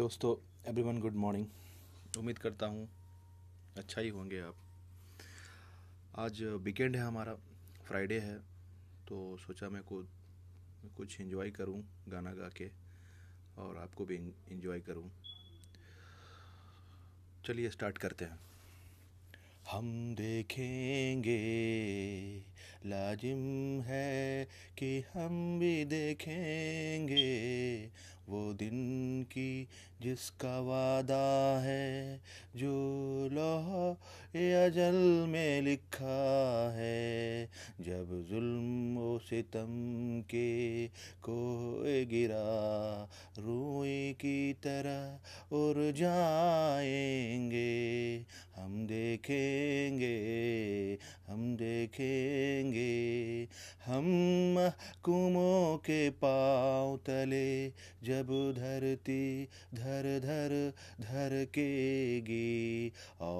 दोस्तों everyone good morning उम्मीद करता हूँ अच्छा ही होंगे आप। आज वीकेंड है हमारा फ्राइडे है तो सोचा मैं को कुछ इन्जॉय करूँ गाना गा के और आपको भी इन्जॉय करूँ। चलिए स्टार्ट करते हैं। हम देखेंगे, लाजिम है कि हम भी देखेंगे। वो दिन की जिसका वादा है, जो लोह अजल में लिखा है। जब जुल्म ओ सितम के को गिरा, रूई की तरह उड़ जाएँगे। हम देखेंगे हम देखेंगे, हम महकुमों के पाँव तले जब धरती धर धर धर केगी और अहले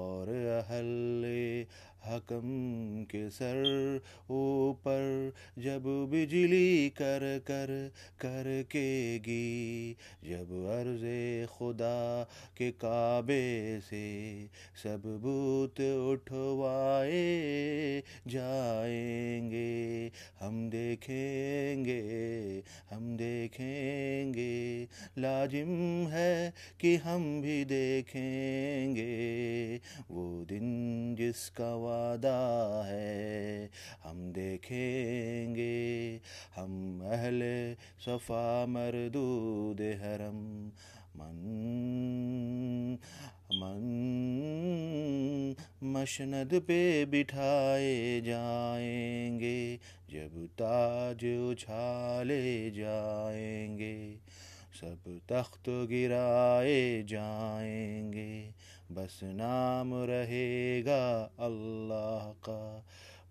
हकम के सर ऊपर जब बिजली कर कर कर केगी जब अर्ज़ खुदा के काबे से सब बूत उठवाए जाएँगे, हम देखेंगे हम देखेंगे लाजिम है कि हम भी देखेंगे वो दिन जिसका वादा है। हम देखेंगे, हम अहले सफ़ा मरदूद हरम। मन मन, मशनद पे बिठाए जाएँगे, जब ताज उछाले जाएँगे। सब तख्त गिराए जाएँगे। बस नाम रहेगा अल्लाह का।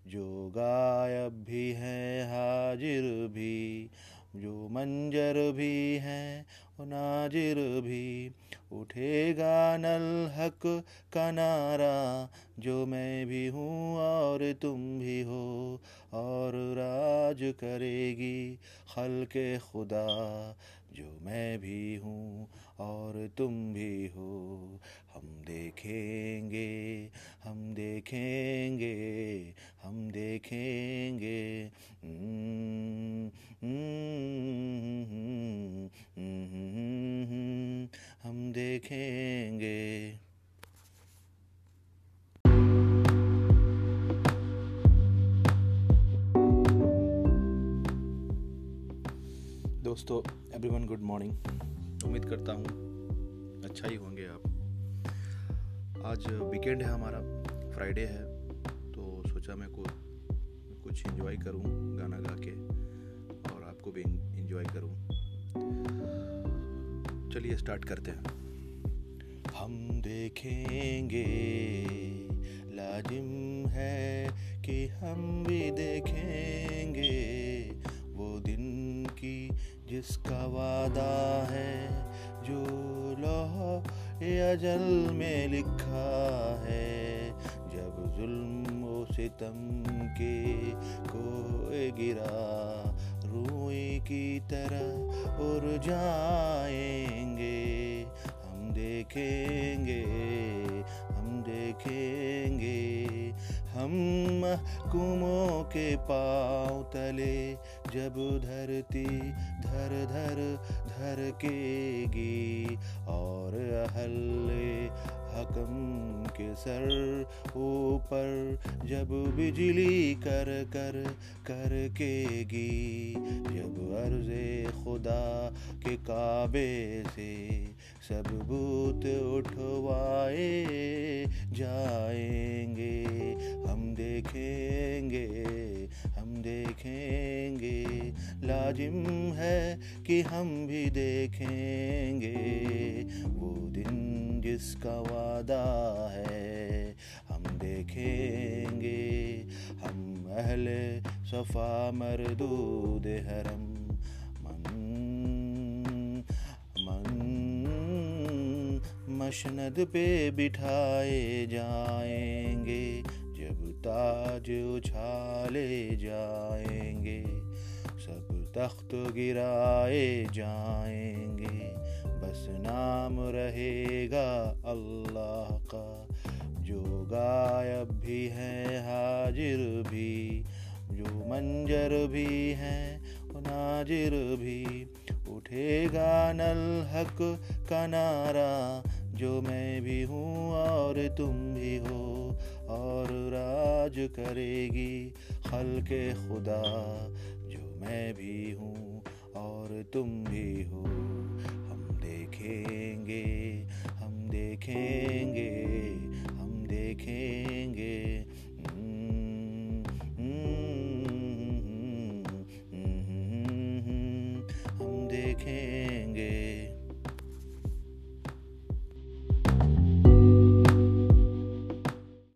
जो गायब भी है, हाजिर भी। जो मंजर भी हैं नाजिर भी। उठेगा नल हक का नारा। जो मैं भी हूँ और तुम भी हो। और राज करेगी खल के खुदा, जो मैं भी हूँ और तुम भी हो। हम देखेंगे हम देखेंगे हम देखेंगे। हम देखेंगे। दोस्तों एवरीवन गुड मॉर्निंग उम्मीद करता हूँ अच्छा ही होंगे आप। आज वीकेंड है हमारा फ्राइडे है तो सोचा मैं को कुछ इन्जॉय करूँ गाना गा के और आपको भी इन्जॉय करूँ। चलिए स्टार्ट करते हैं। हम देखेंगे लाजिम है कि हम भी देखेंगे वो दिन की जिसका वादा है, जो लोह अजल में लिखा है, जब जुल्म सितम के को गिरा, रूई की तरह उड़ जाएँगे। हम देखेंगे हम देखेंगे। हम महकुमों के पाँव तले जब धरती धर धर धर केगी और अहले हकम के सर ऊपर जब बिजली कर कर कर केगी जब अर्ज़े खुदा के काबे से सब बूत उठवाए जाएँगे। हम देखेंगे हम देखेंगे। लाजिम है कि हम भी देखेंगे। वो दिन जिसका वादा है, हम देखेंगे। हम अहले सफ़ा मरदूद हरम मशनद पे बिठाए जाएँगे, जब ताज उछाले जाएँगे, सब तख्त गिराए जाएँगे, बस नाम रहेगा अल्लाह का, जो गायब भी है, हाजिर भी, जो मंजर भी है नाजिर भी, उठेगा नल हक का नारा जो मैं भी हूँ और तुम भी हो और राज करेगी हल्के के खुदा जो मैं भी हूँ और तुम भी हो हम देखेंगे हम देखेंगे हम देखेंगे हम देखेंगे